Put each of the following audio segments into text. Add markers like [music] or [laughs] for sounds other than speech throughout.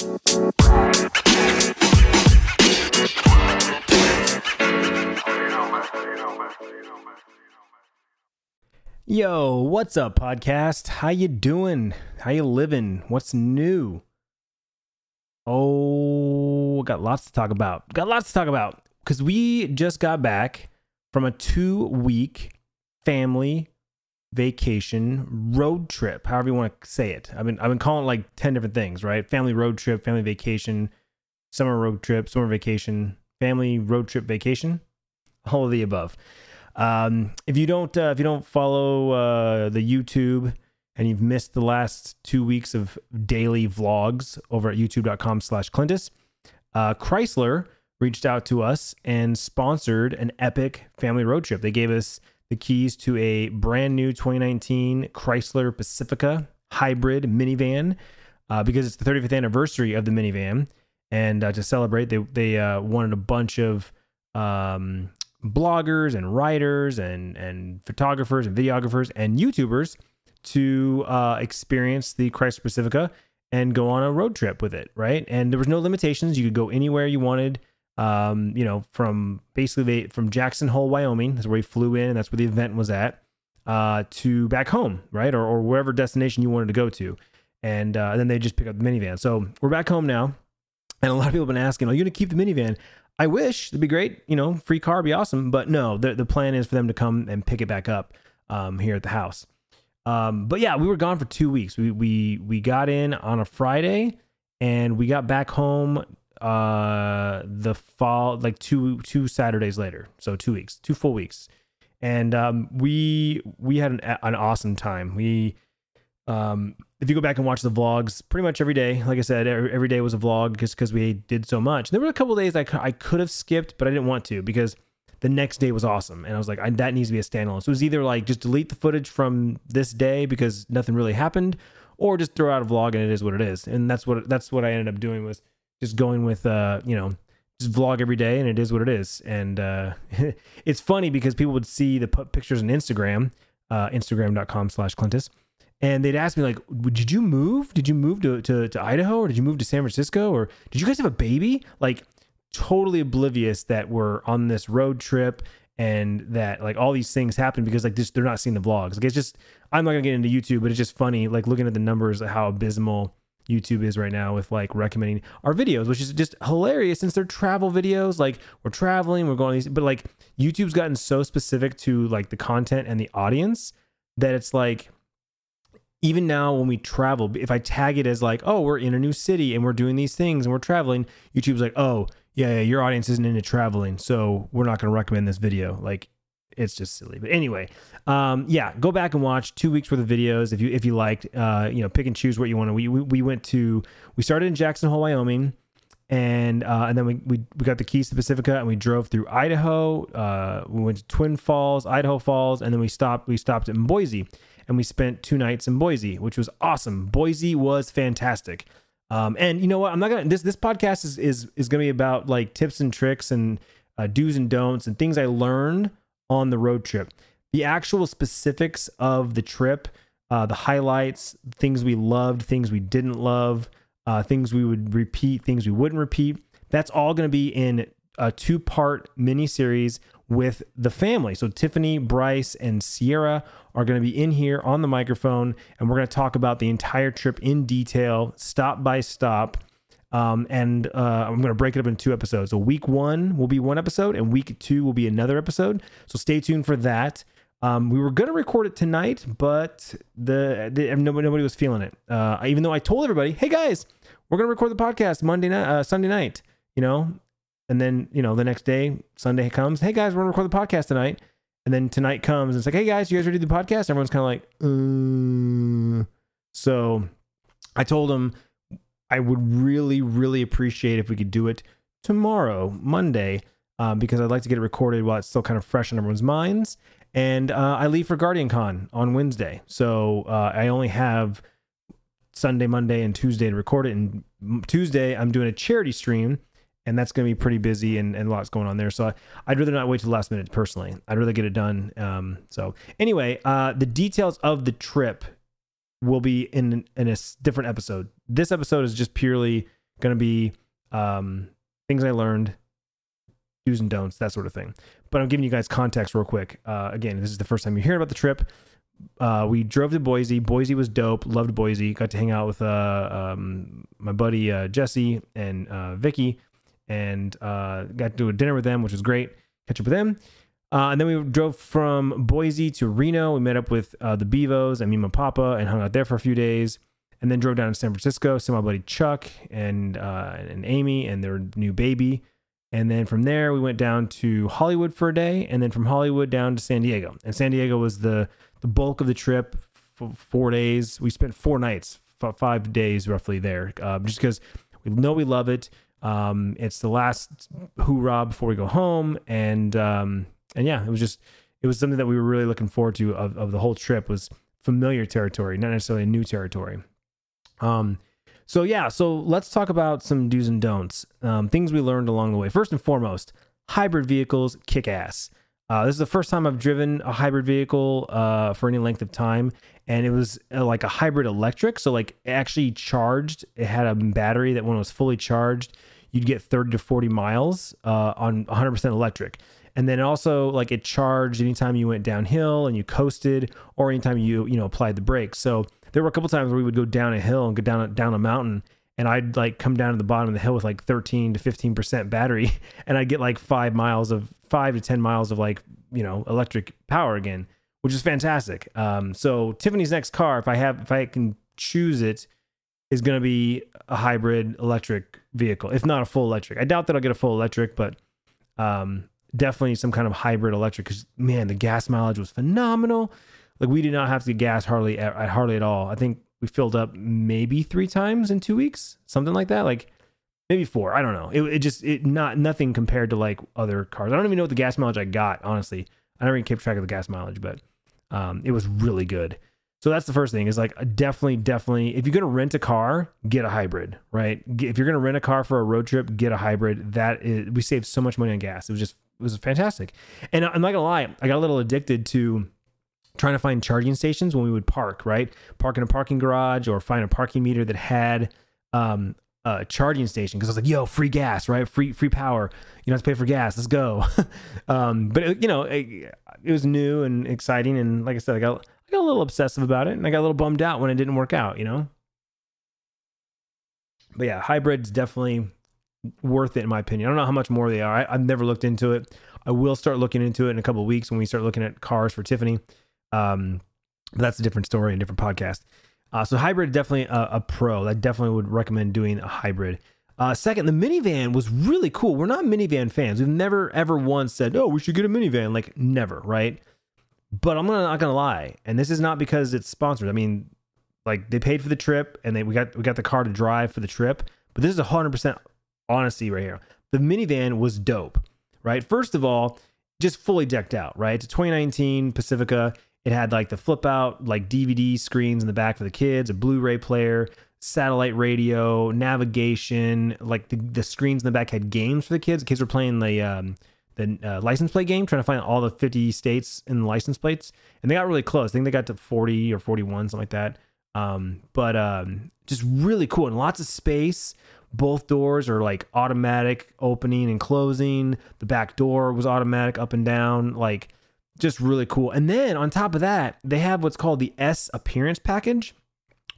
Yo, what's up podcast? How you doing? How you living? What's new? Oh, got lots to talk about. Got lots to talk about cuz we just got back from a 2-week family vacation road trip, however you want to say it. I've been I've been calling it like 10 different things, right? Family road trip, family vacation, summer road trip, summer vacation, family road trip vacation, all of the above. Um, if you don't uh, if you don't follow uh, the YouTube and you've missed the last two weeks of daily vlogs over at youtube.com slash Clintus, uh, Chrysler reached out to us and sponsored an epic family road trip. They gave us the keys to a brand new 2019 Chrysler Pacifica hybrid minivan uh, because it's the 35th anniversary of the minivan. And uh, to celebrate, they, they uh, wanted a bunch of um, bloggers and writers and and photographers and videographers and YouTubers to uh, experience the Chrysler Pacifica and go on a road trip with it, right? And there was no limitations; you could go anywhere you wanted. Um, you know, from basically they, from Jackson Hole, Wyoming, that's where we flew in, and that's where the event was at, uh, to back home, right, or, or wherever destination you wanted to go to, and, uh, and then they just pick up the minivan. So we're back home now, and a lot of people have been asking, "Are you going to keep the minivan?" I wish it'd be great, you know, free car be awesome. But no, the the plan is for them to come and pick it back up um, here at the house. Um, but yeah, we were gone for two weeks. We we we got in on a Friday and we got back home uh the fall like two two Saturdays later. So two weeks, two full weeks. And um, we we had an, an awesome time. We um, if you go back and watch the vlogs, pretty much every day, like I said, every, every day was a vlog just because we did so much. There were a couple days I, I could have skipped, but I didn't want to because the next day was awesome. And I was like, I, that needs to be a standalone. So it was either like just delete the footage from this day because nothing really happened, or just throw out a vlog and it is what it is. And that's what that's what I ended up doing was just going with uh, you know, just vlog every day and it is what it is. And uh, [laughs] it's funny because people would see the pictures on Instagram, uh, Instagram.com slash Clintus and they'd ask me like, "Did you move? Did you move to, to to Idaho, or did you move to San Francisco, or did you guys have a baby?" Like, totally oblivious that we're on this road trip and that like all these things happen because like this they're not seeing the vlogs. Like it's just I'm not gonna get into YouTube, but it's just funny like looking at the numbers how abysmal YouTube is right now with like recommending our videos, which is just hilarious since they're travel videos. Like we're traveling, we're going these, but like YouTube's gotten so specific to like the content and the audience that it's like even now when we travel, if I tag it as like, oh, we're in a new city and we're doing these things and we're traveling, YouTube's like, oh, yeah, yeah your audience isn't into traveling, so we're not going to recommend this video. Like, it's just silly. But anyway, um, yeah, go back and watch two weeks worth of videos if you if you liked. Uh, you know, pick and choose what you want to. We, we we went to we started in Jackson Hole, Wyoming, and uh, and then we, we we got the keys to Pacifica and we drove through Idaho. Uh, we went to Twin Falls, Idaho Falls, and then we stopped we stopped in Boise and we spent two nights in Boise, which was awesome. Boise was fantastic. Um, and you know what? I'm not gonna this this podcast is is is gonna be about like tips and tricks and uh, do's and don'ts and things I learned on the road trip. The actual specifics of the trip, uh, the highlights, things we loved, things we didn't love, uh, things we would repeat, things we wouldn't repeat. That's all going to be in a two part mini series with the family. So Tiffany, Bryce, and Sierra are going to be in here on the microphone, and we're going to talk about the entire trip in detail, stop by stop. Um, and uh, I'm going to break it up in two episodes. So week one will be one episode, and week two will be another episode. So stay tuned for that. Um, we were going to record it tonight, but the, the nobody, nobody was feeling it. Uh, even though I told everybody, "Hey guys, we're going to record the podcast Monday night, uh, Sunday night," you know, and then, you know, the next day, Sunday comes, hey guys, we're gonna record the podcast tonight. And then tonight comes and it's like, hey guys, you guys ready to do the podcast? Everyone's kind of like, uh. so I told them I would really, really appreciate if we could do it tomorrow, Monday, um, because I'd like to get it recorded while it's still kind of fresh in everyone's minds. And uh, I leave for Guardian Con on Wednesday. So uh, I only have Sunday, Monday, and Tuesday to record it. And Tuesday, I'm doing a charity stream and that's going to be pretty busy and, and lots going on there. So I, would rather not wait till the last minute personally. I'd rather get it done. Um, so anyway, uh, the details of the trip will be in in a different episode. This episode is just purely going to be um, things I learned, do's and don'ts, that sort of thing. But I'm giving you guys context real quick. Uh, again, this is the first time you're hearing about the trip. Uh, we drove to Boise. Boise was dope. Loved Boise. Got to hang out with uh, um, my buddy uh, Jesse and uh, Vicky, and uh, got to do a dinner with them, which was great. Catch up with them. Uh, and then we drove from Boise to Reno. We met up with uh, the Bevos and and papa and hung out there for a few days. And then drove down to San Francisco, see my buddy Chuck and uh, and Amy and their new baby. And then from there, we went down to Hollywood for a day, and then from Hollywood down to San Diego. And San Diego was the the bulk of the trip. For four days, we spent four nights, five days roughly there, uh, just because we know we love it. Um, it's the last hoorah before we go home, and um, and yeah, it was just it was something that we were really looking forward to of, of the whole trip was familiar territory, not necessarily a new territory. Um, so yeah, so let's talk about some do's and don'ts, um, things we learned along the way. First and foremost, hybrid vehicles kick ass. Uh, this is the first time I've driven a hybrid vehicle uh, for any length of time, and it was uh, like a hybrid electric. So like actually charged. It had a battery that when it was fully charged, you'd get 30 to 40 miles uh, on 100% electric. And then also like it charged anytime you went downhill and you coasted, or anytime you you know applied the brakes. So there were a couple times where we would go down a hill and go down down a mountain and I'd like come down to the bottom of the hill with like 13 to 15% battery [laughs] and I'd get like 5 miles of 5 to 10 miles of like, you know, electric power again, which is fantastic. Um, so Tiffany's next car if I have if I can choose it is going to be a hybrid electric vehicle, if not a full electric. I doubt that I'll get a full electric, but um, definitely some kind of hybrid electric cuz man, the gas mileage was phenomenal. Like we did not have to get gas hardly at hardly at all. I think we filled up maybe three times in two weeks, something like that. Like maybe four. I don't know. It, it just it not nothing compared to like other cars. I don't even know what the gas mileage I got. Honestly, I never even kept track of the gas mileage, but um, it was really good. So that's the first thing is like definitely, definitely. If you're gonna rent a car, get a hybrid, right? If you're gonna rent a car for a road trip, get a hybrid. That is, we saved so much money on gas. It was just, was fantastic. And I'm not gonna lie, I got a little addicted to trying to find charging stations when we would park, right? Park in a parking garage or find a parking meter that had um, a charging station because I was like, yo, free gas, right? Free free power. You don't have to pay for gas. Let's go. [laughs] um, but it, you know, it, it, was new and exciting, and like I said, I got I got a little obsessive about it, and I got a little bummed out when it didn't work out. You know. But yeah, hybrids definitely worth it in my opinion. I don't know how much more they are. I, have never looked into it. I will start looking into it in a couple weeks when we start looking at cars for Tiffany. Um, but that's a different story and different podcast. Uh, so hybrid definitely a, a, pro. I definitely would recommend doing a hybrid. Uh, second, the minivan was really cool. We're not minivan fans. We've never ever once said, "Oh, we should get a minivan." Like never, right? But I'm gonna, not gonna lie, and this is not because it's sponsored. I mean, like they paid for the trip, and they we got we got the car to drive for the trip. But this is 100 percent honesty right here. The minivan was dope, right? First of all, just fully decked out, right? It's a 2019 Pacifica. It had like the flip out like DVD screens in the back for the kids, a Blu-ray player, satellite radio, navigation. Like the, the screens in the back had games for the kids. The kids were playing the um, the uh, license plate game, trying to find all the 50 states in the license plates, and they got really close. I think they got to 40 or 41, something like that. Um, but um, just really cool and lots of space. Both doors are like automatic opening and closing. The back door was automatic up and down. Like just really cool. And then on top of that, they have what's called the S appearance package,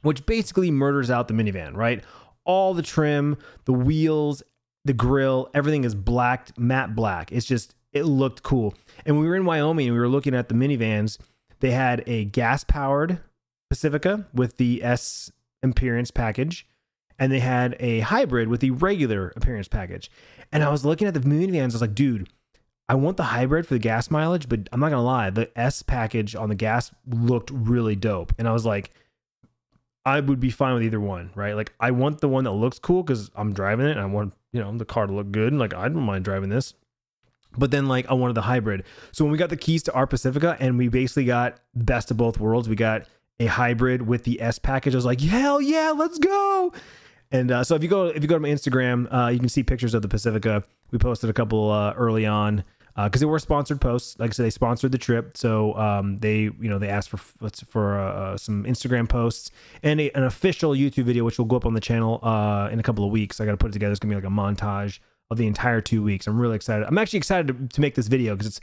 which basically murders out the minivan, right? All the trim, the wheels, the grill, everything is black, matte black. It's just, it looked cool. And we were in Wyoming and we were looking at the minivans. They had a gas powered Pacifica with the S appearance package, and they had a hybrid with the regular appearance package. And I was looking at the minivans, I was like, dude, I want the hybrid for the gas mileage, but I'm not gonna lie, the S package on the gas looked really dope, and I was like, I would be fine with either one, right? Like I want the one that looks cool because I'm driving it, and I want you know the car to look good. And Like I don't mind driving this, but then like I wanted the hybrid. So when we got the keys to our Pacifica, and we basically got best of both worlds, we got a hybrid with the S package. I was like, hell yeah, let's go! And uh, so if you go if you go to my Instagram, uh, you can see pictures of the Pacifica. We posted a couple uh, early on because they were sponsored posts. Like I said, they sponsored the trip, so um, they you know they asked for for uh, uh, some Instagram posts and a, an official YouTube video, which will go up on the channel uh, in a couple of weeks. I got to put it together. It's gonna be like a montage of the entire two weeks. I'm really excited. I'm actually excited to, to make this video because it's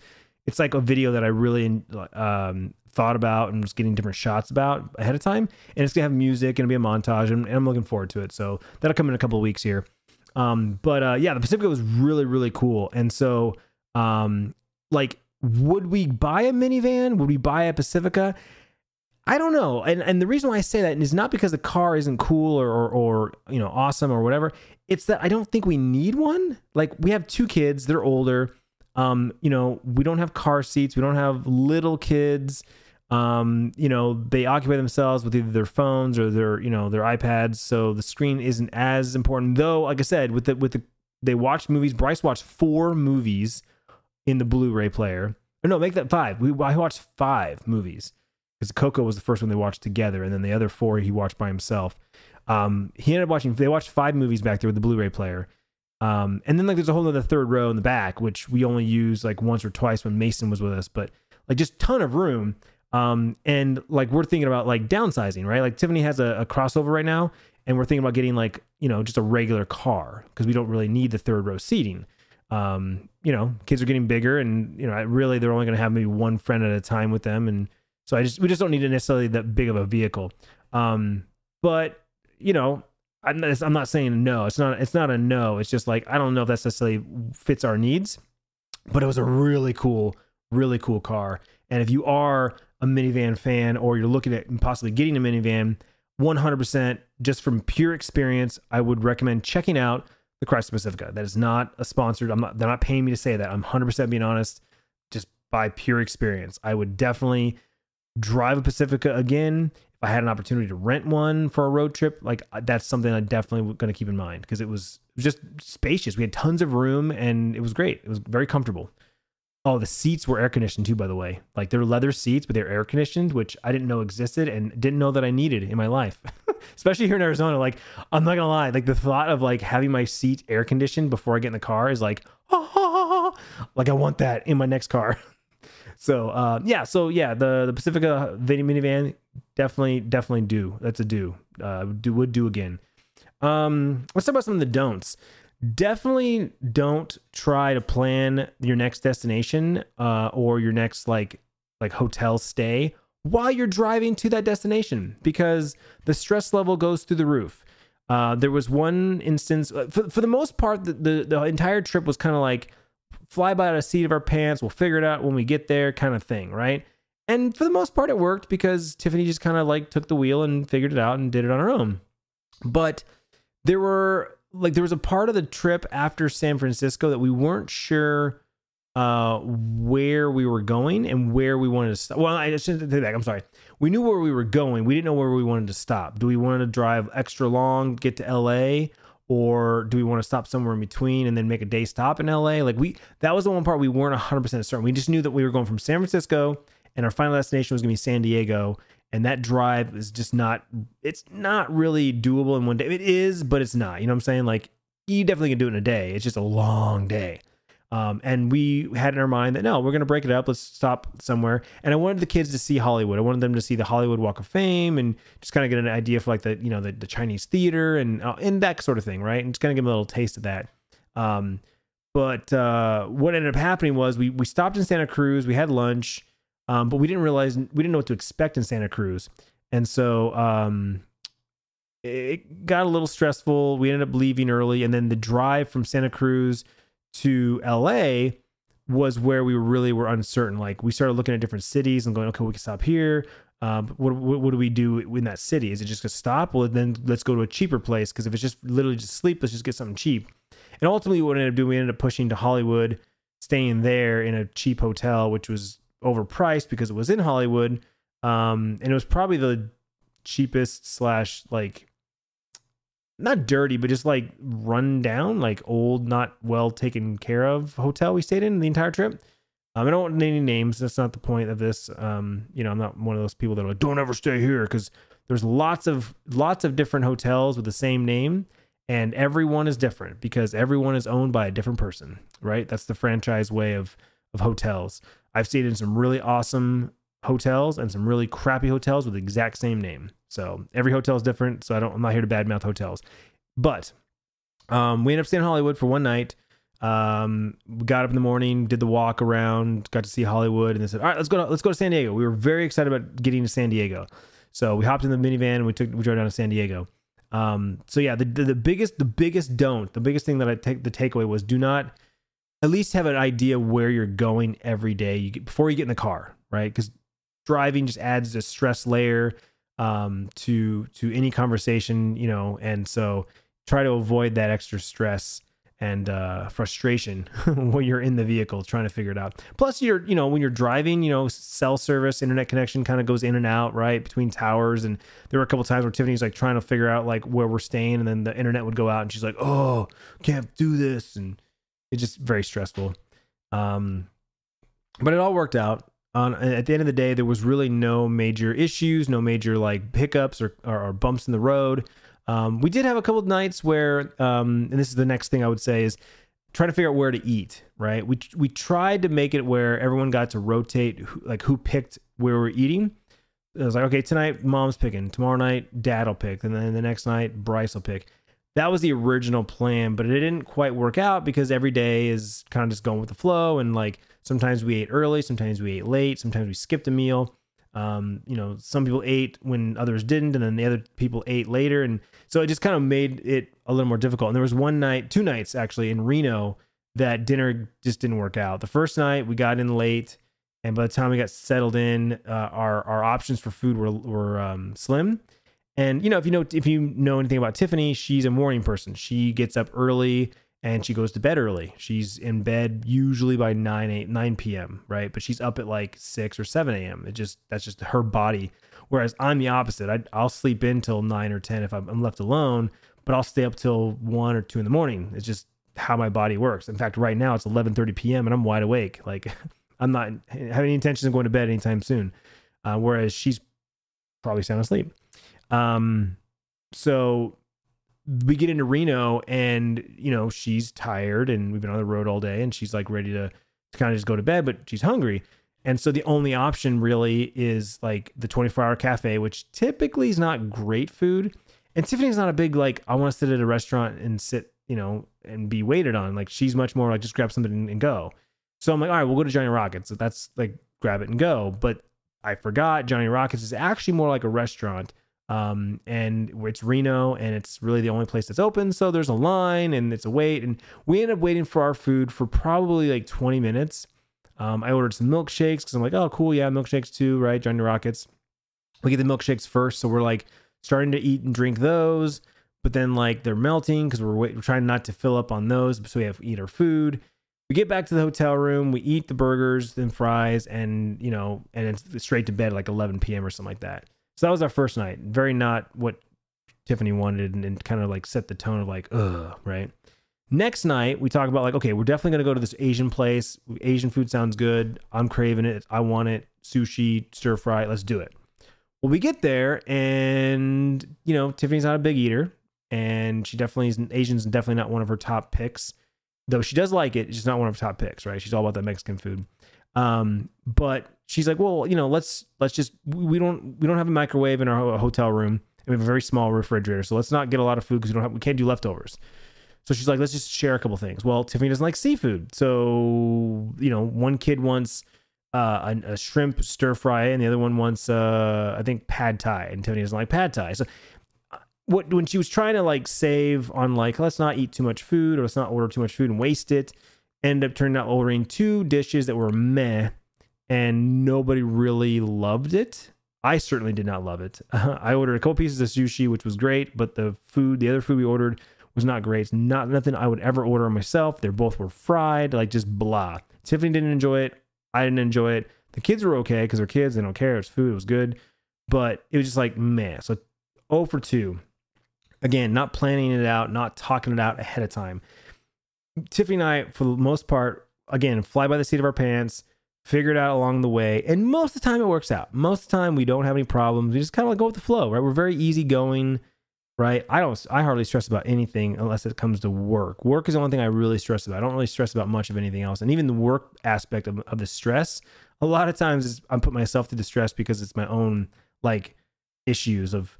it's like a video that I really um, thought about and was getting different shots about ahead of time. And it's gonna have music and it'll be a montage, and, and I'm looking forward to it. So that'll come in a couple of weeks here. Um, but uh, yeah, the Pacifica was really really cool, and so um, like, would we buy a minivan? Would we buy a Pacifica? I don't know. And and the reason why I say that is not because the car isn't cool or, or, or you know awesome or whatever. It's that I don't think we need one. Like we have two kids, they're older. Um, you know, we don't have car seats, we don't have little kids. Um, you know, they occupy themselves with either their phones or their, you know, their iPads, so the screen isn't as important. Though, like I said, with the with the they watched movies. Bryce watched four movies in the Blu-ray player. Or no, make that five. We I watched five movies because Coco was the first one they watched together, and then the other four he watched by himself. Um, he ended up watching. They watched five movies back there with the Blu-ray player. Um, and then like there's a whole other third row in the back, which we only used like once or twice when Mason was with us, but like just ton of room. Um, and like we're thinking about like downsizing, right? Like Tiffany has a, a crossover right now, and we're thinking about getting like you know just a regular car because we don't really need the third row seating. Um, you know, kids are getting bigger, and you know, really they're only going to have maybe one friend at a time with them, and so I just we just don't need necessarily that big of a vehicle. Um, but you know, I'm not, I'm not saying no. It's not it's not a no. It's just like I don't know if that necessarily fits our needs. But it was a really cool, really cool car. And if you are a minivan fan or you're looking at possibly getting a minivan, 100% just from pure experience, I would recommend checking out the Chrysler Pacifica. That is not a sponsored. I'm not. They're not paying me to say that. I'm 100% being honest. Just by pure experience, I would definitely drive a Pacifica again. If I had an opportunity to rent one for a road trip, like uh, that's something I definitely going to keep in mind because it was, just spacious. We had tons of room and it was great. It was very comfortable. Oh, the seats were air conditioned too, by the way. Like they're leather seats, but they're air conditioned, which I didn't know existed and didn't know that I needed in my life. [laughs] Especially here in Arizona. Like, I'm not gonna lie, like the thought of like having my seat air conditioned before I get in the car is like, oh, [laughs] like I want that in my next car. [laughs] so uh, yeah, so yeah, the the Pacifica mini minivan definitely definitely do. That's a do. Uh, do would do again. Um, let's talk about some of the don'ts definitely don't try to plan your next destination uh, or your next like like hotel stay while you're driving to that destination because the stress level goes through the roof. Uh, there was one instance, uh, for, for the most part, the, the, the entire trip was kind of like fly by the seat of our pants. We'll figure it out when we get there, kind of thing, right? And for the most part, it worked because Tiffany just kind of like took the wheel and figured it out and did it on her own. But there were like there was a part of the trip after San Francisco that we weren't sure uh where we were going and where we wanted to stop. Well, I shouldn't say that. I'm sorry. We knew where we were going. We didn't know where we wanted to stop. Do we want to drive extra long, get to LA, or do we want to stop somewhere in between and then make a day stop in LA? Like we that was the one part we weren't 100% certain. We just knew that we were going from San Francisco and our final destination was going to be San Diego and that drive is just not it's not really doable in one day it is but it's not you know what i'm saying like you definitely can do it in a day it's just a long day um, and we had in our mind that no we're going to break it up. Let's stop somewhere. And i wanted the kids to see hollywood. I wanted them to see the hollywood walk of fame and just kind of get an idea for like the you know the, the chinese theater and uh, and that sort of thing right? And just kind of give them a little taste of that. Um, but uh, what ended up happening was we we stopped in santa cruz. We had lunch um, but we didn't realize we didn't know what to expect in Santa Cruz, and so um, it got a little stressful. We ended up leaving early, and then the drive from Santa Cruz to LA was where we really were uncertain. Like we started looking at different cities and going, okay, we can stop here. Um, what, what, what do we do in that city? Is it just a stop? Well, then let's go to a cheaper place because if it's just literally just sleep, let's just get something cheap. And ultimately, what we ended up doing, we ended up pushing to Hollywood, staying there in a cheap hotel, which was overpriced because it was in Hollywood. Um, and it was probably the cheapest slash like not dirty, but just like run down, like old, not well taken care of hotel we stayed in the entire trip. Um, I don't want any names. That's not the point of this. Um, you know, I'm not one of those people that are like, don't ever stay here because there's lots of lots of different hotels with the same name, and everyone is different because everyone is owned by a different person, right? That's the franchise way of of hotels. I've stayed in some really awesome hotels and some really crappy hotels with the exact same name. So every hotel is different. So I don't. I'm not here to badmouth hotels, but um, we ended up staying in Hollywood for one night. Um, we got up in the morning, did the walk around, got to see Hollywood, and they said, "All right, let's go. To, let's go to San Diego." We were very excited about getting to San Diego, so we hopped in the minivan and we took we drove down to San Diego. Um, so yeah, the, the the biggest the biggest don't the biggest thing that I take the takeaway was do not at least have an idea where you're going every day you get, before you get in the car, right? Because driving just adds a stress layer um, to to any conversation, you know, and so try to avoid that extra stress and uh, frustration [laughs] when you're in the vehicle trying to figure it out. Plus, you're you know when you're driving, you know cell service, internet connection kind of goes in and out right between towers. And there were a couple times where Tiffany's like trying to figure out like where we're staying, and then the internet would go out, and she's like, "Oh, can't do this," and it's just very stressful. Um, but it all worked out. On at the end of the day, there was really no major issues, no major like hiccups or, or, or bumps in the road. Um, we did have a couple nights where, um, and this is the next thing I would say is trying to figure out where to eat. Right? We we tried to make it where everyone got to rotate, who, like who picked where we're eating. It was like, okay, tonight mom's picking, tomorrow night dad'll pick, and then the next night Bryce will pick. That was the original plan, but it didn't quite work out because every day is kind of just going with the flow, and like sometimes we ate early, sometimes we ate late, sometimes we skipped a meal. Um, you know, some people ate when others didn't, and then the other people ate later, and so it just kind of made it a little more difficult. And there was one night, two nights actually in Reno that dinner just didn't work out. The first night we got in late, and by the time we got settled in, uh, our our options for food were were um, slim. And you know, if you know if you know anything about Tiffany, she's a morning person. She gets up early and she goes to bed early. She's in bed usually by 9, 8, 9 p.m., right? But she's up at like 6 or 7 a.m. It just, that's just her body. Whereas I'm the opposite. I, I'll sleep in till 9 or 10 if I'm, I'm left alone, but I'll stay up till 1 or 2 in the morning. It's just how my body works. In fact, right now it's 11:30 p.m. and I'm wide awake. [laughs] Like I'm not having any intentions of going to bed anytime soon. Uh, whereas she's probably sound asleep. Um, so we get into Reno and you know she's tired and we've been on the road all day and she's like ready to, to kind of just go to bed but she's hungry. And so the only option really is like the 24 hour cafe which typically is not great food. And Tiffany's not a big like I want to sit at a restaurant and sit you know and be waited on. Like she's much more like just grab something and go. So I'm like all right we'll go to Johnny Rockets. So that's like grab it and go. But I forgot Johnny Rockets is actually more like a restaurant um, and it's Reno, and it's really the only place that's open. So there's a line, and it's a wait, and we end up waiting for our food for probably like 20 minutes. Um, I ordered some milkshakes because I'm like, oh, cool, yeah, milkshakes too, right? Johnny Rockets. We get the milkshakes first, so we're like starting to eat and drink those, but then like they're melting because we're, wait- we're trying not to fill up on those, so we have to eat our food. We get back to the hotel room, we eat the burgers and fries, and you know, and it's straight to bed like 11 p.m. or something like that. So that was our first night. Very not what Tiffany wanted and, and kind of like set the tone of like, ugh, right? Next night, we talk about like, okay, we're definitely going to go to this Asian place. Asian food sounds good. I'm craving it. I want it. Sushi, stir fry. Let's do it. Well, we get there, and you know, Tiffany's not a big eater, and she definitely is. Asian's definitely not one of her top picks, though she does like it. she's not one of her top picks, right? She's all about that Mexican food. Um, but she's like, well, you know, let's let's just we don't we don't have a microwave in our hotel room, and we have a very small refrigerator, so let's not get a lot of food because we don't have we can't do leftovers. So she's like, let's just share a couple things. Well, Tiffany doesn't like seafood, so you know, one kid wants uh, a, a, shrimp stir fry, and the other one wants uh, I think pad thai, and Tiffany doesn't like pad thai. So uh, what when she was trying to like save on like let's not eat too much food or let's not order too much food and waste it ended up turning out ordering two dishes that were meh and nobody really loved it. I certainly did not love it. [laughs] I ordered a couple pieces of sushi, which was great, but the food, the other food we ordered was not great. It's not nothing I would ever order myself. They both were fried, like just blah. Tiffany didn't enjoy it. I didn't enjoy it. The kids were okay because they're kids. They don't care. It's food. It was good. But it was just like, man. So 0 for 2. Again, not planning it out, not talking it out ahead of time. Tiffany and I, for the most part, again, fly by the seat of our pants, figure it out along the way. And most of the time it works out. Most of the time we don't have any problems. We just kind of like go with the flow, right? We're very easygoing. right? I don't, I hardly stress about anything unless it comes to work. Work is the only thing I really stress about. I don't really stress about much of anything else. And even the work aspect of, of the stress, a lot of times I'm put myself through the stress because it's my own like issues of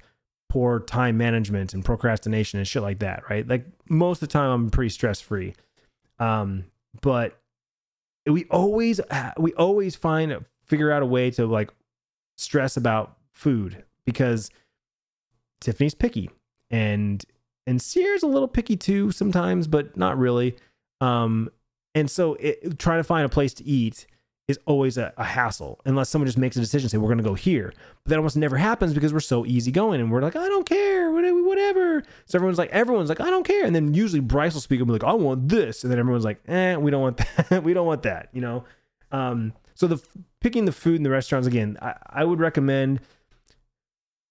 poor time management and procrastination and shit like that, right? Like most of the time I'm pretty stress free. Um, but we always we always find figure out a way to like stress about food because Tiffany's picky and and Sierra's a little picky too sometimes, but not really. Um, and so it, trying to find a place to eat is always a, a, hassle unless someone just makes a decision, say we're going to go here. But that almost never happens because we're so easygoing and we're like, I don't care, whatever. So everyone's like, everyone's like, I don't care. And then usually Bryce will speak and be like, I want this, and then everyone's like, Eh, we don't want [laughs] that. we don't want that. You know. Um, so the picking the food in the restaurants again, I, I would recommend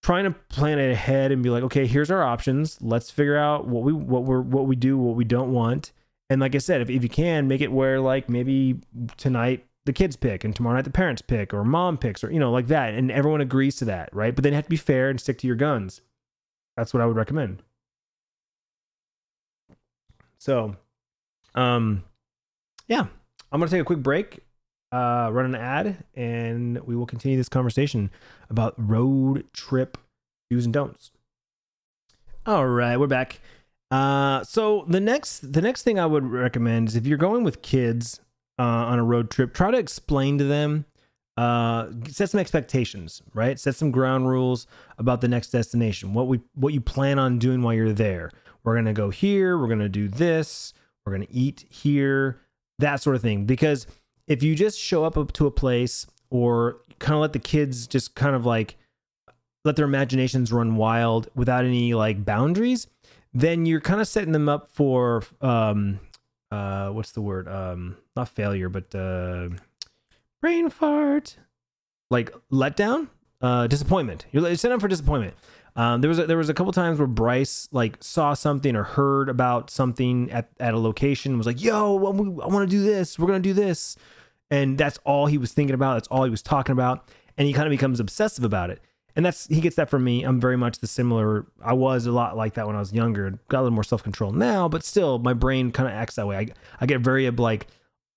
trying to plan it ahead and be like, okay, here's our options. Let's figure out what we what we're what we do, what we don't want. And like I said, if, if you can make it where like maybe tonight the kids pick and tomorrow night the parents pick or mom picks or you know like that. And everyone agrees to that right? But then you have to be fair and stick to your guns. That's what i would recommend. So um yeah i'm gonna take a quick break uh run an ad and we will continue this conversation about road trip do's and don'ts. All right we're back. Uh so the next the next thing i would recommend is if you're going with kids uh, on a road trip, try to explain to them, uh, set some expectations, right? Set some ground rules about the next destination. What we what you plan on doing while you're there. We're gonna go here. We're gonna do this. We're gonna eat here. That sort of thing. Because if you just show up, up to a place or kind of let the kids just kind of like let their imaginations run wild without any like boundaries, then you're kind of setting them up for um, uh what's the word? Um not failure but uh brain fart. Like letdown? Uh disappointment. You're setting up for disappointment. Um there was a, there was a couple times where Bryce like saw something or heard about something at at a location was like yo I want to do this. We're gonna do this. And that's all he was thinking about. That's all he was talking about. And he kind of becomes obsessive about it and that's he gets that from me. I'm very much the similar. I was a lot like that when I was younger. Got a little more self control now, but still, my brain kind of acts that way. I I get very like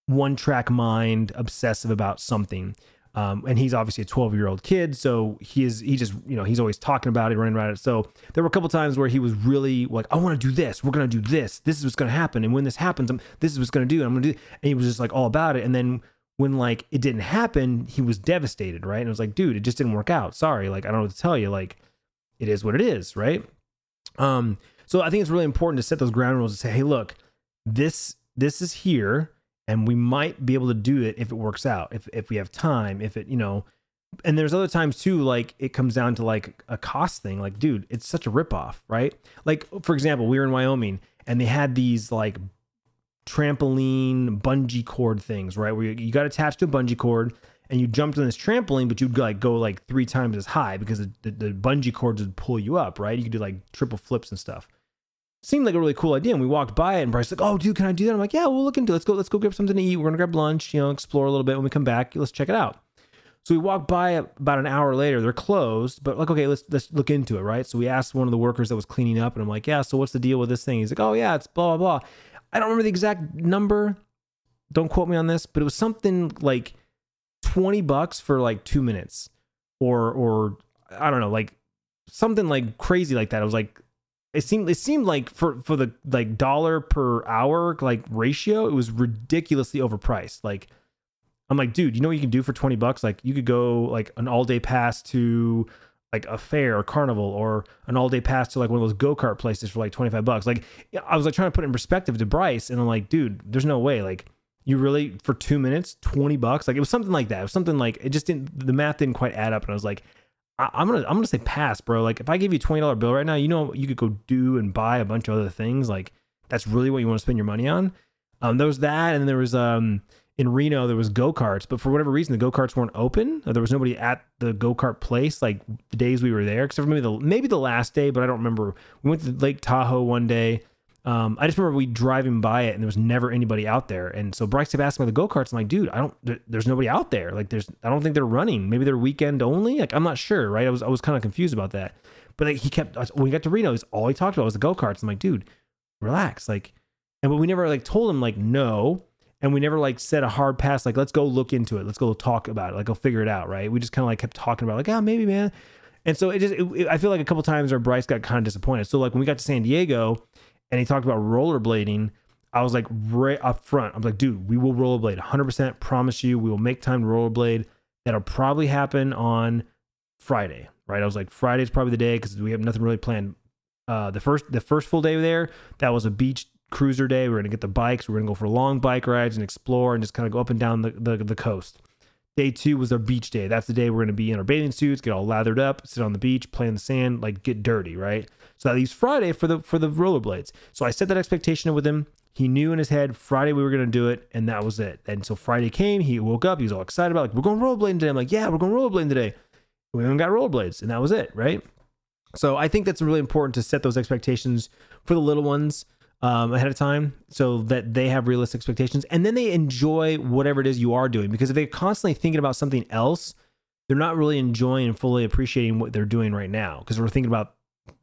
one track mind, obsessive about something. Um, and he's obviously a 12 year old kid, so he is he just you know he's always talking about it, running around it. So there were a couple times where he was really like, I want to do this. We're gonna do this. This is what's gonna happen. And when this happens, I'm, this is what's gonna do. And I'm gonna do. And he was just like all about it. And then when like it didn't happen, he was devastated, right? And it was like, dude, it just didn't work out. Sorry, like I don't know what to tell you. Like it is what it is, right? Um, so I think it's really important to set those ground rules and say, hey, look, this this is here, and we might be able to do it if it works out, if if we have time, if it, you know. And there's other times too, like it comes down to like a cost thing. Like, dude, it's such a ripoff, right? Like, for example, we were in Wyoming and they had these like trampoline bungee cord things, right? Where you, you got attached to a bungee cord and you jumped on this trampoline, but you'd like go like three times as high because the, the, the bungee cords would pull you up, right? You could do like triple flips and stuff. Seemed like a really cool idea. And we walked by it and Bryce like, oh dude, can I do that? I'm like, yeah, we'll look into it. Let's go, let's go grab something to eat. We're gonna grab lunch, you know, explore a little bit when we come back. Let's check it out. So we walked by about an hour later. They're closed, but like, okay, let's let's look into it, right? So we asked one of the workers that was cleaning up, and I'm like, yeah, so what's the deal with this thing? He's like, oh yeah, it's blah blah blah. I don't remember the exact number. Don't quote me on this, but it was something like 20 bucks for like 2 minutes or or I don't know, like something like crazy like that. It was like it seemed it seemed like for for the like dollar per hour like ratio, it was ridiculously overpriced. Like I'm like, dude, you know what you can do for 20 bucks? Like you could go like an all day pass to like a fair or carnival or an all day pass to like one of those go kart places for like 25 bucks. Like I was like trying to put in perspective to Bryce and I'm like, dude, there's no way. Like you really for two minutes, 20 bucks. Like it was something like that. It was something like it just didn't, the math didn't quite add up. And I was like, I, am going to, I'm going to say pass, bro. Like if I give you a $20 bill right now, you know, you could go do and buy a bunch of other things. Like that's really what you want to spend your money on. Um, there was that. And there was, um, in Reno there was go karts, but for whatever reason the go karts weren't open. There was nobody at the go kart place like the days we were there, except for maybe the maybe the last day, but I don't remember. We went to Lake Tahoe one day. Um, I just remember we driving by it and there was never anybody out there. And so Bryce kept asking about the go karts. I'm like, dude, I don't. There, there's nobody out there. Like, there's. I don't think they're running. Maybe they're weekend only. Like, I'm not sure. Right. I was I was kind of confused about that. But like he kept when we got to Reno, all he talked about was the go karts. I'm like, dude, relax. Like, and but we never like told him like no, and we never like set a hard pass. Like, let's go look into it. Let's go talk about it. Like, go figure it out. Right? We just kind of like kept talking about like, oh, maybe man. And so it just, it, it, I feel like a couple times our Bryce got kind of disappointed. So like when we got to San Diego, and he talked about rollerblading. I was like right up front. I'm like, dude, we will rollerblade 100%. Promise you, we will make time to rollerblade. That'll probably happen on Friday, right? I was like, Friday's probably the day because we have nothing really planned. Uh, the first the first full day there, that was a beach cruiser day. We are gonna get the bikes. We are gonna go for long bike rides and explore and just kind of go up and down the, the, the coast. Day two was our beach day. That's the day we're gonna be in our bathing suits, get all lathered up, sit on the beach, play in the sand, like get dirty, right? So that leaves Friday for the for the rollerblades. So I set that expectation with him. He knew in his head Friday we were gonna do it, and that was it. And so Friday came, he woke up, he was all excited about like we're going rollerblading today. I'm like, yeah, we're going rollerblading today. We even got rollerblades, and that was it, right? So I think that's really important to set those expectations for the little ones um, ahead of time so that they have realistic expectations and then they enjoy whatever it is you are doing. Because if they're constantly thinking about something else, they're not really enjoying and fully appreciating what they're doing right now because we're thinking about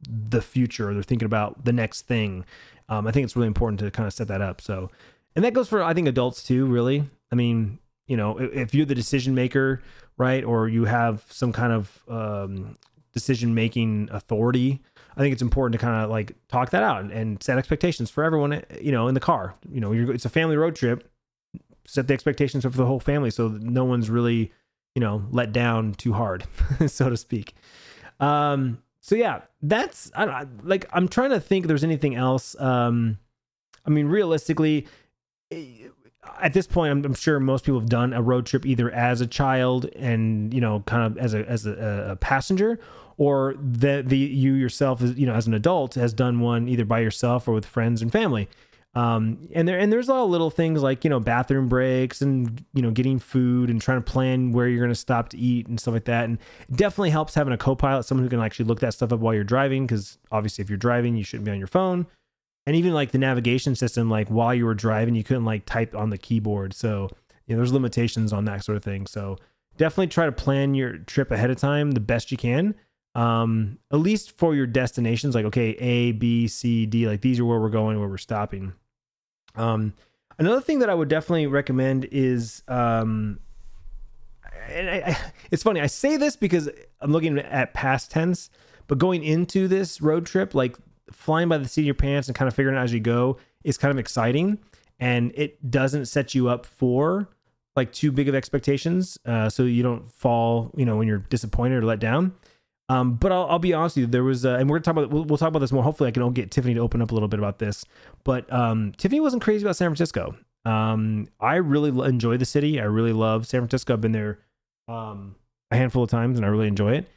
the future they're thinking about the next thing. Um, I think it's really important to kind of set that up. So, and that goes for, I think, adults too, really. I mean, you know, if you're the decision maker, right, or you have some kind of um, decision making authority, I think it's important to kind of like talk that out and, set expectations for everyone, you know, in the car. You know, it's a family road trip. Set the expectations for the whole family so no one's really, you know, let down too hard, [laughs] so to speak. Um, so yeah, that's I don't like I'm trying to think there's anything else. Um, I mean, realistically, eh, at this point, I'm, I'm, sure most people have done a road trip either as a child and you know, kind of as a as a, a passenger, or that the you yourself, you know, as an adult, has done one either by yourself or with friends and family. Um, and there and there's a lot of little things like you know bathroom breaks and you know getting food and trying to plan where you're going to stop to eat and stuff like that. And definitely helps having a co-pilot, someone who can actually look that stuff up while you're driving, because obviously if you're driving, you shouldn't be on your phone. And even like the navigation system, like while you were driving, you couldn't like type on the keyboard. So you know there's limitations on that sort of thing. So definitely try to plan your trip ahead of time the best you can um at least for your destinations like okay a b c d like these are where we're going where we're stopping. Um another thing that i would definitely recommend is um and I, I, it's funny i say this because i'm looking at past tense but going into this road trip like flying by the seat of your pants and kind of figuring out as you go is kind of exciting and it doesn't set you up for like too big of expectations uh, so you don't fall you know when you're disappointed or let down um, but I'll, I'll, be honest with you, there was, uh, and we're gonna talk about, we'll, we'll, talk about this more. Hopefully, I can get Tiffany to open up a little bit about this. But um, Tiffany wasn't crazy about San Francisco. Um, I really enjoy the city. I really love San Francisco. I've been there um, a handful of times, and I really enjoy it.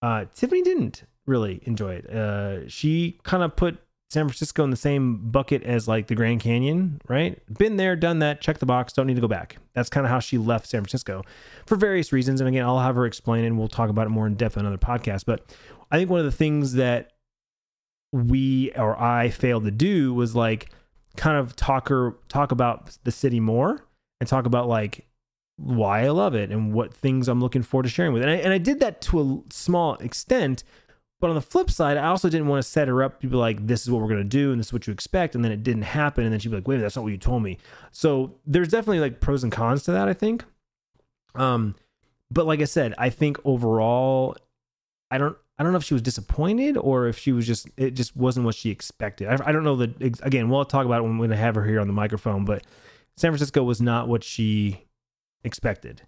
Uh, Tiffany didn't really enjoy it. Uh, she kind of put San Francisco in the same bucket as like the Grand Canyon, right? Been there, done that, check the box, don't need to go back. That's kind of how she left San Francisco for various reasons. And again, I'll have her explain and we'll talk about it more in depth on another podcast. But I think one of the things that we or I failed to do was like kind of talk her talk about the city more and talk about like why I love it and what things I'm looking forward to sharing with it. And I, and I did that to a small extent but on the flip side, I also didn't want to set her up to be like, this is what we're going to do and this is what you expect. And then it didn't happen. And then she'd be like, wait, that's not what you told me. So there's definitely like pros and cons to that, I think. Um, but like I said, I think overall, I don't, I don't know if she was disappointed or if she was just, it just wasn't what she expected. I, I don't know that, again, we'll talk about it when we have her here on the microphone, but San Francisco was not what she expected.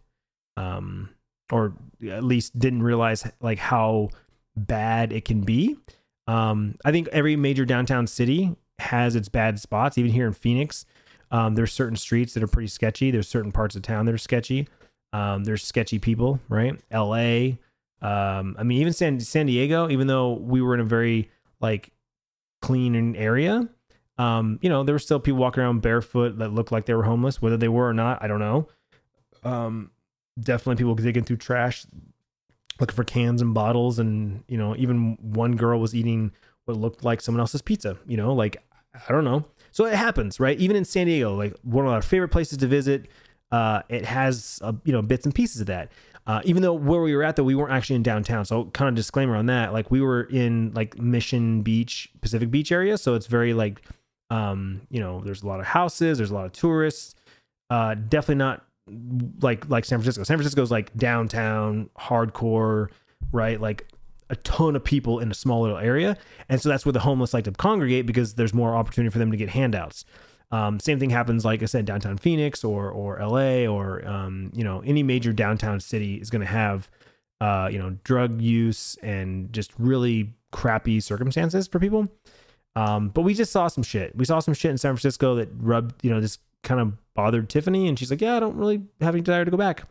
Um, or at least didn't realize like how bad it can be. Um, I think every major downtown city has its bad spots. Even here in Phoenix, um, there's certain streets that are pretty sketchy. There's certain parts of town that are sketchy. Um, there's sketchy people, right? L.A. Um, I mean, even San San Diego. Even though we were in a very like clean area, um, you know, there were still people walking around barefoot that looked like they were homeless. Whether they were or not, I don't know. Um, definitely people digging through trash looking for cans and bottles and you know even one girl was eating what looked like someone else's pizza you know like i don't know so it happens right even in san diego like one of our favorite places to visit uh, it has uh, you know bits and pieces of that Uh, even though where we were at, though, we weren't actually in downtown. So, kind of disclaimer on that. Like, we were in like Mission Beach, Pacific Beach area. So, it's very like, um, you know, there's a lot of houses, there's a lot of tourists. Uh, definitely not like like San Francisco. San Francisco is like downtown, hardcore, right? Like a ton of people in a small little area, and so that's where the homeless like to congregate because there's more opportunity for them to get handouts. Um, same thing happens, like I said, downtown Phoenix or or LA or um, you know any major downtown city is going to have uh, you know drug use and just really crappy circumstances for people. Um, but we just saw some shit. We saw some shit in San Francisco that rubbed you know just kind of bothered Tiffany, and she's like, "Yeah, I don't really have any desire to go back."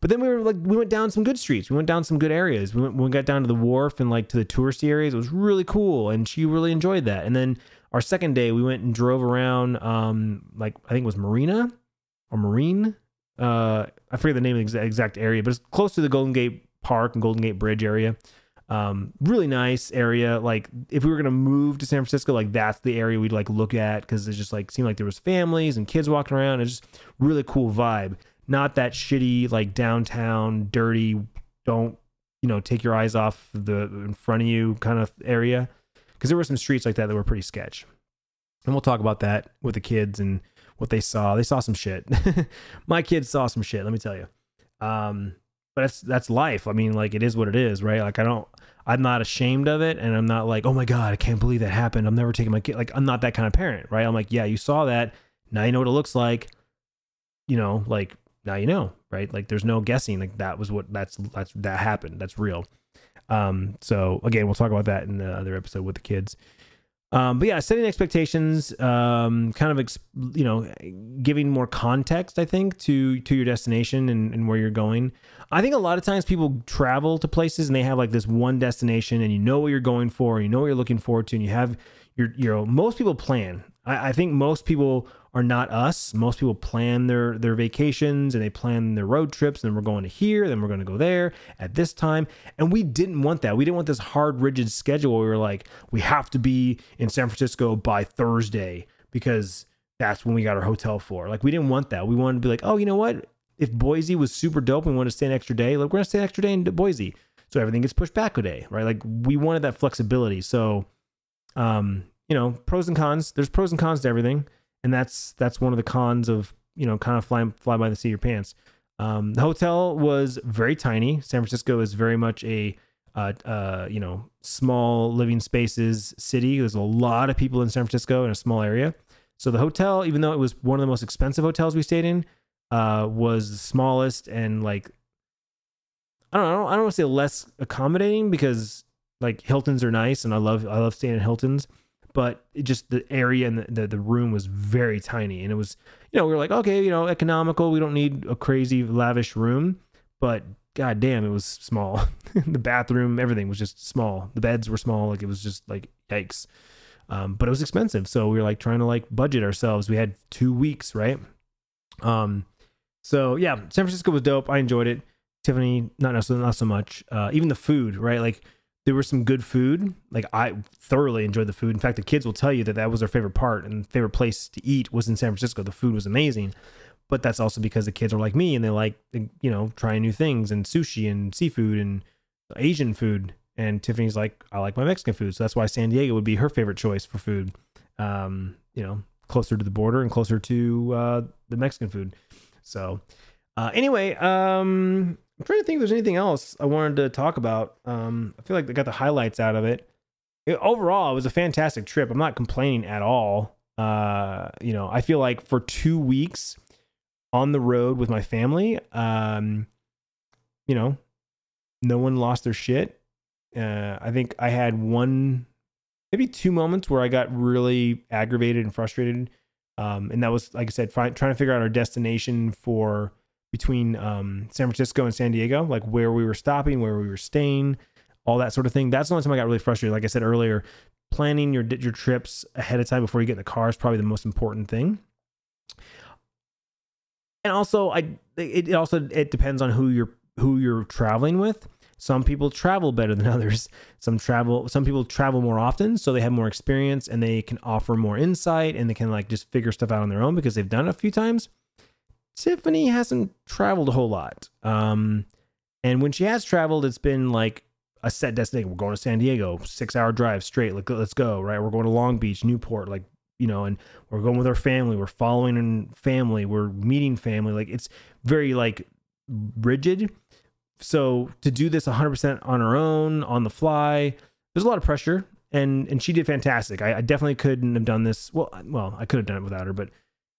But then we were like, we went down some good streets. We went down some good areas. We went, we got down to the wharf and like to the touristy areas. It was really cool, and she really enjoyed that. And then our second day, we went and drove around, um, like I think it was Marina or Marine. Uh, I forget the name of the exact area, but it's close to the Golden Gate Park and Golden Gate Bridge area. Um, really nice area. Like if we were gonna move to San Francisco, like that's the area we'd like look at because it just like seemed like there was families and kids walking around. It's just really cool vibe. Not that shitty like downtown dirty. Don't you know take your eyes off the in front of you kind of area because there were some streets like that that were pretty sketch. And we'll talk about that with the kids and what they saw. They saw some shit. [laughs] My kids saw some shit. Let me tell you. Um, but that's that's life. I mean, like it is what it is, right? Like I don't, I'm not ashamed of it, and I'm not like, oh my god, I can't believe that happened. I'm never taking my kid. Like I'm not that kind of parent, right? I'm like, yeah, you saw that. Now you know what it looks like. You know, like now you know, right? Like there's no guessing. Like that was what that's that's that happened. That's real. Um, so again, we'll talk about that in the other episode with the kids. Um, but yeah, setting expectations, um, kind of, ex- you know, giving more context, I think, to to your destination and, and where you're going. I think a lot of times people travel to places and they have like this one destination and you know what you're going for, you know what you're looking forward to, and you have your, you know, most people plan. I, I think most people are not us. Most people plan their their vacations and they plan their road trips. And then we're going to here, then we're going to go there at this time. And we didn't want that. We didn't want this hard, rigid schedule. Where we were like, we have to be in San Francisco by Thursday because that's when we got our hotel for. Like we didn't want that. We wanted to be like, oh, you know what? If Boise was super dope, we wanted to stay an extra day. Like we're gonna stay an extra day in Boise, so everything gets pushed back a day, right? Like we wanted that flexibility. So, um, you know, pros and cons. There's pros and cons to everything and that's that's one of the cons of you know kind of fly fly by the seat of your pants. Um, the hotel was very tiny. San Francisco is very much a uh, uh, you know small living spaces city. There's a lot of people in San Francisco in a small area. So the hotel, even though it was one of the most expensive hotels we stayed in, uh, was the smallest and like I don't know. I don't want to say less accommodating because like Hiltons are nice and I love I love staying at Hiltons but just the area and the, the, the, room was very tiny. And it was you know we were like okay you know economical. We don't need a crazy lavish room. But god damn it was small. [laughs] The bathroom everything was just small. The beds were small. Like it was just like yikes. Um, but it was expensive. So we were like trying to like budget ourselves. We had two weeks right? Um so yeah san francisco was dope. I enjoyed it. Tiffany not necessarily not so much. Uh, even the food right? Like there was some good food. Like I thoroughly enjoyed the food. In fact, the kids will tell you that that was their favorite part and favorite place to eat was in San Francisco. The food was amazing. But that's also because the kids are like me and they like you know trying new things and sushi and seafood and Asian food. And Tiffany's like, I like my Mexican food, so that's why San Diego would be her favorite choice for food. Um, you know, closer to the border and closer to uh, the Mexican food. So, uh, anyway, um, I'm trying to think if there's anything else I wanted to talk about. Um, I feel like I got the highlights out of it. it. Overall, it was a fantastic trip. I'm not complaining at all. Uh, you know, I feel like for two weeks on the road with my family, um, you know, no one lost their shit. Uh, I think I had one, maybe two moments where I got really aggravated and frustrated. Um, and that was, like I said, trying to figure out our destination for between um, San Francisco and San Diego, like where we were stopping, where we were staying, all that sort of thing. That's the only time I got really frustrated. Like I said earlier, planning your your trips ahead of time before you get in the car is probably the most important thing. And also, I it also it depends on who you're who you're traveling with. Some people travel better than [laughs] others. Some travel some people travel more often, so they have more experience and they can offer more insight and they can like just figure stuff out on their own because they've done it a few times. Tiffany hasn't traveled a whole lot. Um, And when she has traveled, it's been like a set destination. We're going to San Diego, six hour drive straight. Like, let's go, right? We're going to Long Beach, Newport, like, you know, and we're going with our family. We're following in family. We're meeting family. Like, it's very like rigid. So to do this 100% on her own, on the fly, there's a lot of pressure. And and she did fantastic. I, I definitely couldn't have done this. Well, well, I could have done it without her, but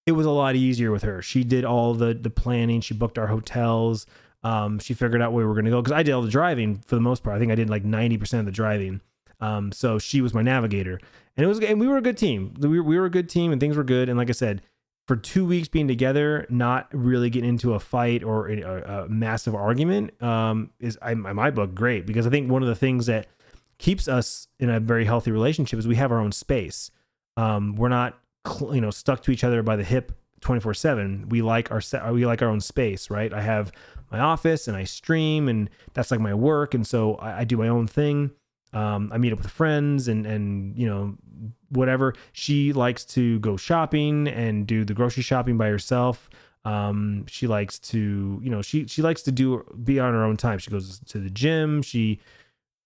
it was a lot easier with her. She did all the the planning. She booked our hotels. Um, she figured out where we were going to go because I did all the driving for the most part. I think I did like 90% of the driving. Um, so she was my navigator, and it was, and we were a good team. We were, we were a good team, and things were good. And like I said, for two weeks being together, not really getting into a fight or a, a massive argument, um, is in my book great because I think one of the things that keeps us in a very healthy relationship is we have our own space. Um, we're not, you know, stuck to each other by the hip 24 seven. We like our, we like our own space, right? I have my office and I stream and that's like my work. And so I, I do my own thing. Um, I meet up with friends and, and, you know, whatever. She likes to go shopping and do the grocery shopping by herself. Um, she likes to, you know, she, she likes to do, be on her own time. She goes to the gym. She,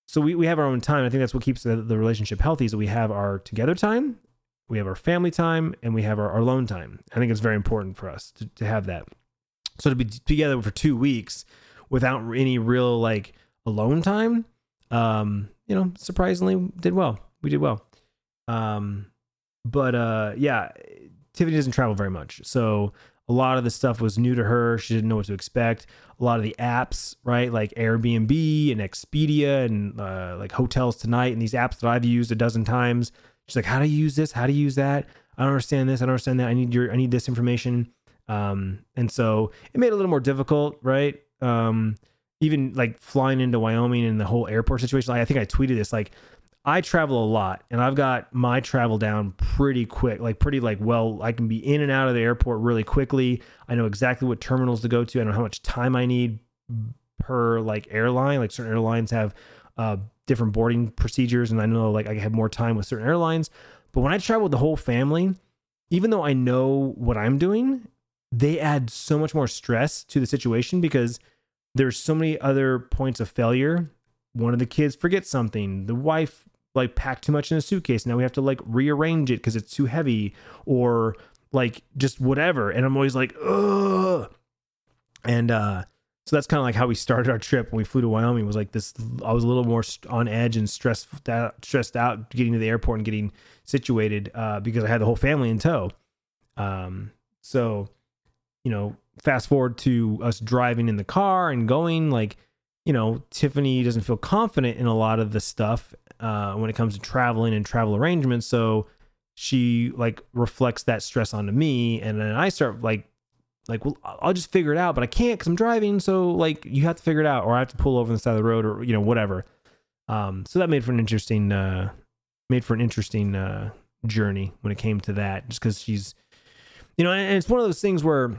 so we, we have our own time. I think that's what keeps the, the relationship healthy is that we have our together time, we have our family time, and we have our, alone time. I think it's very important for us to, to have that. So to be together for two weeks without any real like alone time, um, you know, surprisingly did well. We did well. Um, but uh, yeah, Tiffany doesn't travel very much, so a lot of the stuff was new to her. She didn't know what to expect. A lot of the apps, right, like Airbnb and Expedia and uh, like Hotels Tonight and these apps that I've used a dozen times. She's like, "How do you use this? How do you use that? I don't understand this. I don't understand that. I need your. I need this information." Um, and so it made it a little more difficult, right? Um, even like flying into Wyoming and the whole airport situation. Like, I think I tweeted this, like, I travel a lot and I've got my travel down pretty quick, like pretty like well, I can be in and out of the airport really quickly. I know exactly what terminals to go to. I know how much time I need per like airline. Like certain airlines have uh, different boarding procedures, and I know like I have more time with certain airlines. But when I travel with the whole family, even though I know what I'm doing, they add so much more stress to the situation because there's so many other points of failure. One of the kids forgets something. The wife like packed too much in a suitcase. Now we have to like rearrange it because it's too heavy or like just whatever. And I'm always like, ugh. And uh so that's kind of like how we started our trip when we flew to Wyoming was like this I was a little more on edge and stressed out, stressed out getting to the airport and getting situated uh because I had the whole family in tow. Um so you know, fast forward to us driving in the car and going, like, you know, Tiffany doesn't feel confident in a lot of the stuff uh, when it comes to traveling and travel arrangements. So she like reflects that stress onto me, and then I start like, like, well, I'll just figure it out, but I can't because I'm driving. So like, you have to figure it out, or I have to pull over on the side of the road, or you know, whatever. Um, so that made for an interesting, uh, made for an interesting uh, journey when it came to that, just because she's, you know, and it's one of those things where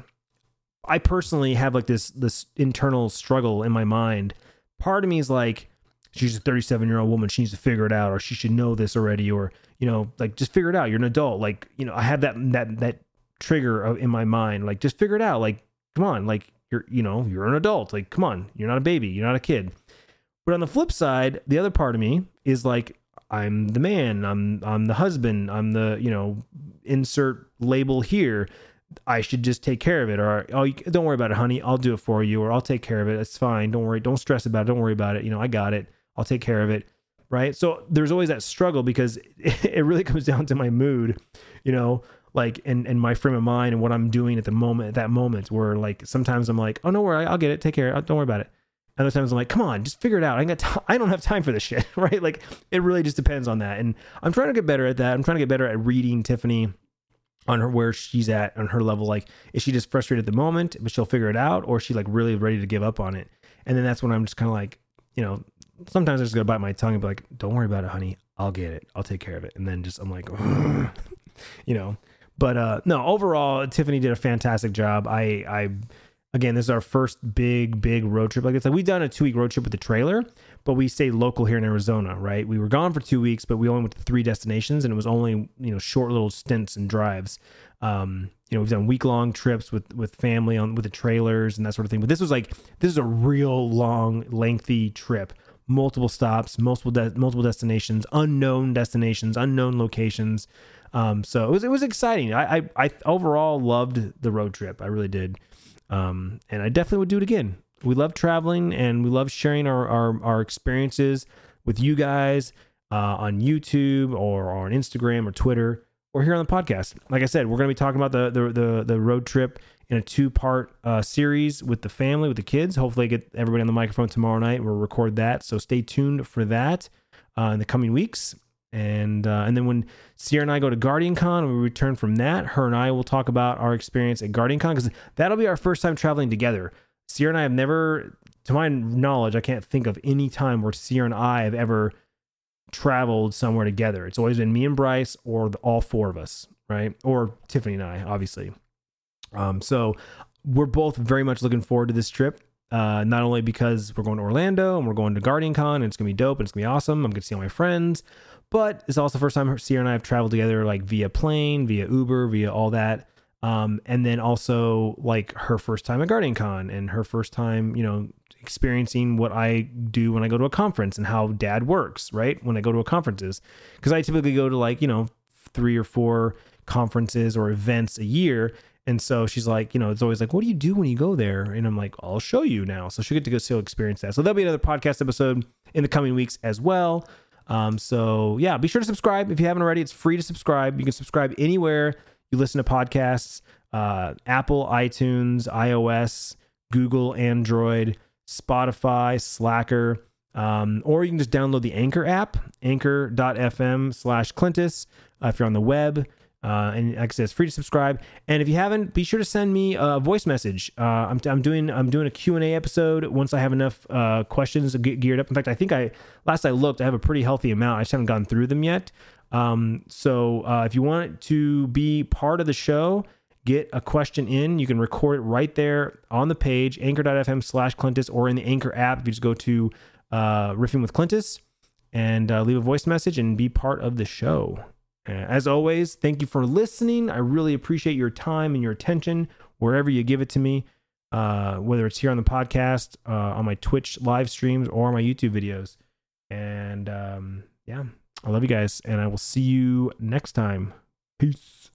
I personally have like this this internal struggle in my mind. Part of me is like, she's a 37 year old woman. She needs to figure it out, or she should know this already, or you know, like just figure it out. You're an adult. Like you know, I have that that that trigger in my mind. Like just figure it out. Like come on, like you're you know you're an adult. Like come on, you're not a baby. You're not a kid. But on the flip side, the other part of me is like I'm the man. I'm I'm the husband. I'm the you know insert label here. I should just take care of it, or oh, don't worry about it, honey. I'll do it for you, or I'll take care of it. It's fine. Don't worry. Don't stress about it. Don't worry about it. You know, I got it. I'll take care of it. Right. So there's always that struggle because [laughs] it really comes down to my mood, you know, like and and my frame of mind and what I'm doing at the moment, at that moment, where like sometimes I'm like, oh no worry, I'll get it. Take care. Uh, don't worry about it. Other times I'm like, come on, just figure it out. I got t- [laughs] I don't have time for this shit, [laughs] right? Like it really just depends on that. And I'm trying to get better at that. I'm trying to get better at reading Tiffany on her where she's at on her level like is she just frustrated at the moment but she'll figure it out or is she like really ready to give up on it and then that's when i'm just kind of like you know sometimes i just gotta bite my tongue and be like don't worry about it honey i'll get it i'll take care of it and then just i'm like [laughs] you know but uh no overall tiffany did a fantastic job i i again, this is our first big, big road trip like this. Like we've done a two week road trip with the trailer, but we stayed local here in Arizona, right? We were gone for two weeks, but we only went to three destinations, and it was only you know short little stints and drives. Um, you know, we've done week long trips with with family on with the trailers and that sort of thing. But this was like this is a real long, lengthy trip. Multiple stops, multiple de- multiple destinations, unknown destinations, unknown locations. Um, so it was it was exciting. I, I I overall loved the road trip. I really did. Um, and I definitely would do it again. We love traveling and we love sharing our, our, our experiences with you guys uh, on YouTube or on Instagram or Twitter or here on the podcast. Like I said, we're going to be talking about the, the, the, the road trip in a two part uh, series with the family, with the kids. Hopefully, I get everybody on the microphone tomorrow night. We'll record that. So stay tuned for that uh, in the coming weeks. And uh, and then when Sierra and I go to Guardian Con and we return from that, her and I will talk about our experience at Guardian Con because that'll be our first time traveling together. Sierra and I have never, to my knowledge, I can't think of any time where Sierra and I have ever traveled somewhere together. It's always been me and Bryce or the, all four of us, right? Or Tiffany and I, obviously. Um, so we're both very much looking forward to this trip. Uh, not only because we're going to Orlando and we're going to Guardian Con and it's gonna be dope and it's gonna be awesome. I'm gonna see all my friends, but it's also the first time Sierra and I have traveled together, like via plane, via Uber, via all that. Um, and then also like her first time at Guardian Con and her first time, you know, experiencing what I do when I go to a conference and how dad works, right? When I go to a conferences. Because I typically go to like, you know, three or four conferences or events a year. And so she's like, you know, it's always like, what do you do when you go there? And I'm like, I'll show you now. So she'll get to go still experience that. So there'll be another podcast episode in the coming weeks as well. Um, so yeah, be sure to subscribe if you haven't already. It's free to subscribe. You can subscribe anywhere you listen to podcasts: uh, Apple, iTunes, iOS, Google, Android, Spotify, Slacker, um, or you can just download the Anchor app, Anchor.fm/slash Clintus uh, if you're on the web. Uh, and like I said, it's free to subscribe. And if you haven't, be sure to send me a voice message. Uh, I'm, I'm doing I'm doing a Q and A episode once I have enough uh, questions get geared up. In fact, I think I last I looked, I have a pretty healthy amount. I just haven't gone through them yet. Um, so uh, if you want to be part of the show, get a question in. You can record it right there on the page, anchor.fm slash Clintus, or in the Anchor app. If you just go to uh, Riffing with Clintus and uh, leave a voice message and be part of the show. As always, thank you for listening. I really appreciate your time and your attention wherever you give it to me, uh, whether it's here on the podcast, uh, on my Twitch live streams, or my YouTube videos. And um, yeah, I love you guys, and I will see you next time. Peace.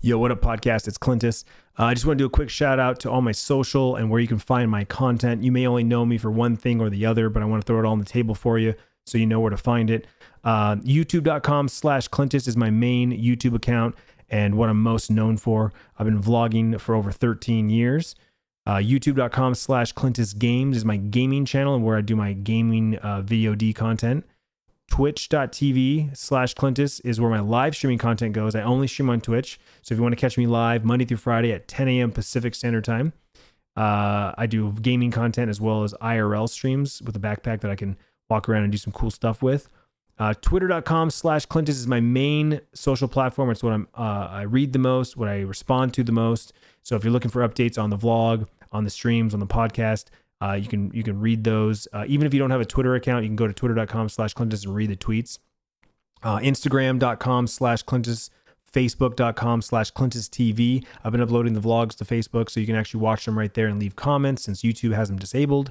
Yo, what up, podcast? It's Clintus. Uh, I just want to do a quick shout out to all my social and where you can find my content. You may only know me for one thing or the other, but I want to throw it all on the table for you so you know where to find it. Uh, YouTube.com slash Clintus is my main YouTube account and what I'm most known for. I've been vlogging for over 13 years. Uh, YouTube.com slash Clintus Games is my gaming channel and where I do my gaming uh, VOD content. Twitch.tv slash Clintus is where my live streaming content goes. I only stream on Twitch. So if you want to catch me live Monday through Friday at 10 a.m. Pacific Standard Time, uh, I do gaming content as well as IRL streams with a backpack that I can walk around and do some cool stuff with. Uh, Twitter.com slash Clintus is my main social platform. It's what I'm uh, I read the most, what I respond to the most. So if you're looking for updates on the vlog, on the streams, on the podcast, uh, you can you can read those. Uh, even if you don't have a Twitter account, you can go to twitter.com slash Clintus and read the tweets. Uh, Instagram.com slash Clintus, Facebook.com slash Clintus TV. I've been uploading the vlogs to Facebook so you can actually watch them right there and leave comments since YouTube has them disabled.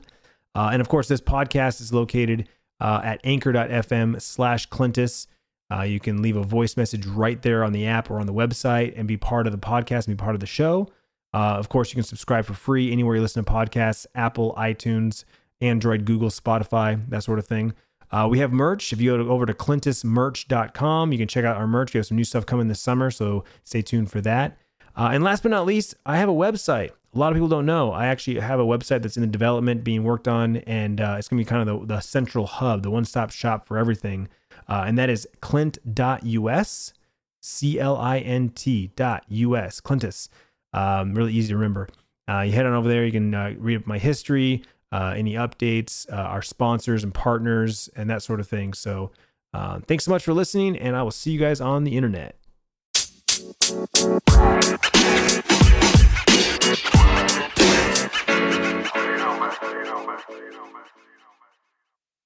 Uh, and of course, this podcast is located uh, at anchor.fm slash Clintus. Uh, you can leave a voice message right there on the app or on the website and be part of the podcast and be part of the show. Uh, of course, you can subscribe for free anywhere you listen to podcasts Apple, iTunes, Android, Google, Spotify, that sort of thing. Uh, we have merch. If you go over to clintusmerch.com, you can check out our merch. We have some new stuff coming this summer, so stay tuned for that. Uh, and last but not least, I have a website. A lot of people don't know. I actually have a website that's in the development, being worked on, and uh, it's going to be kind of the, the central hub, the one stop shop for everything. Uh, and that is clint.us, C L I N T dot US, Clintus. Um, really easy to remember. Uh, you head on over there, you can uh, read my history, uh, any updates, our sponsors and partners, and that sort of thing. So, thanks so much for listening, and I will see you guys on the internet. Thank you.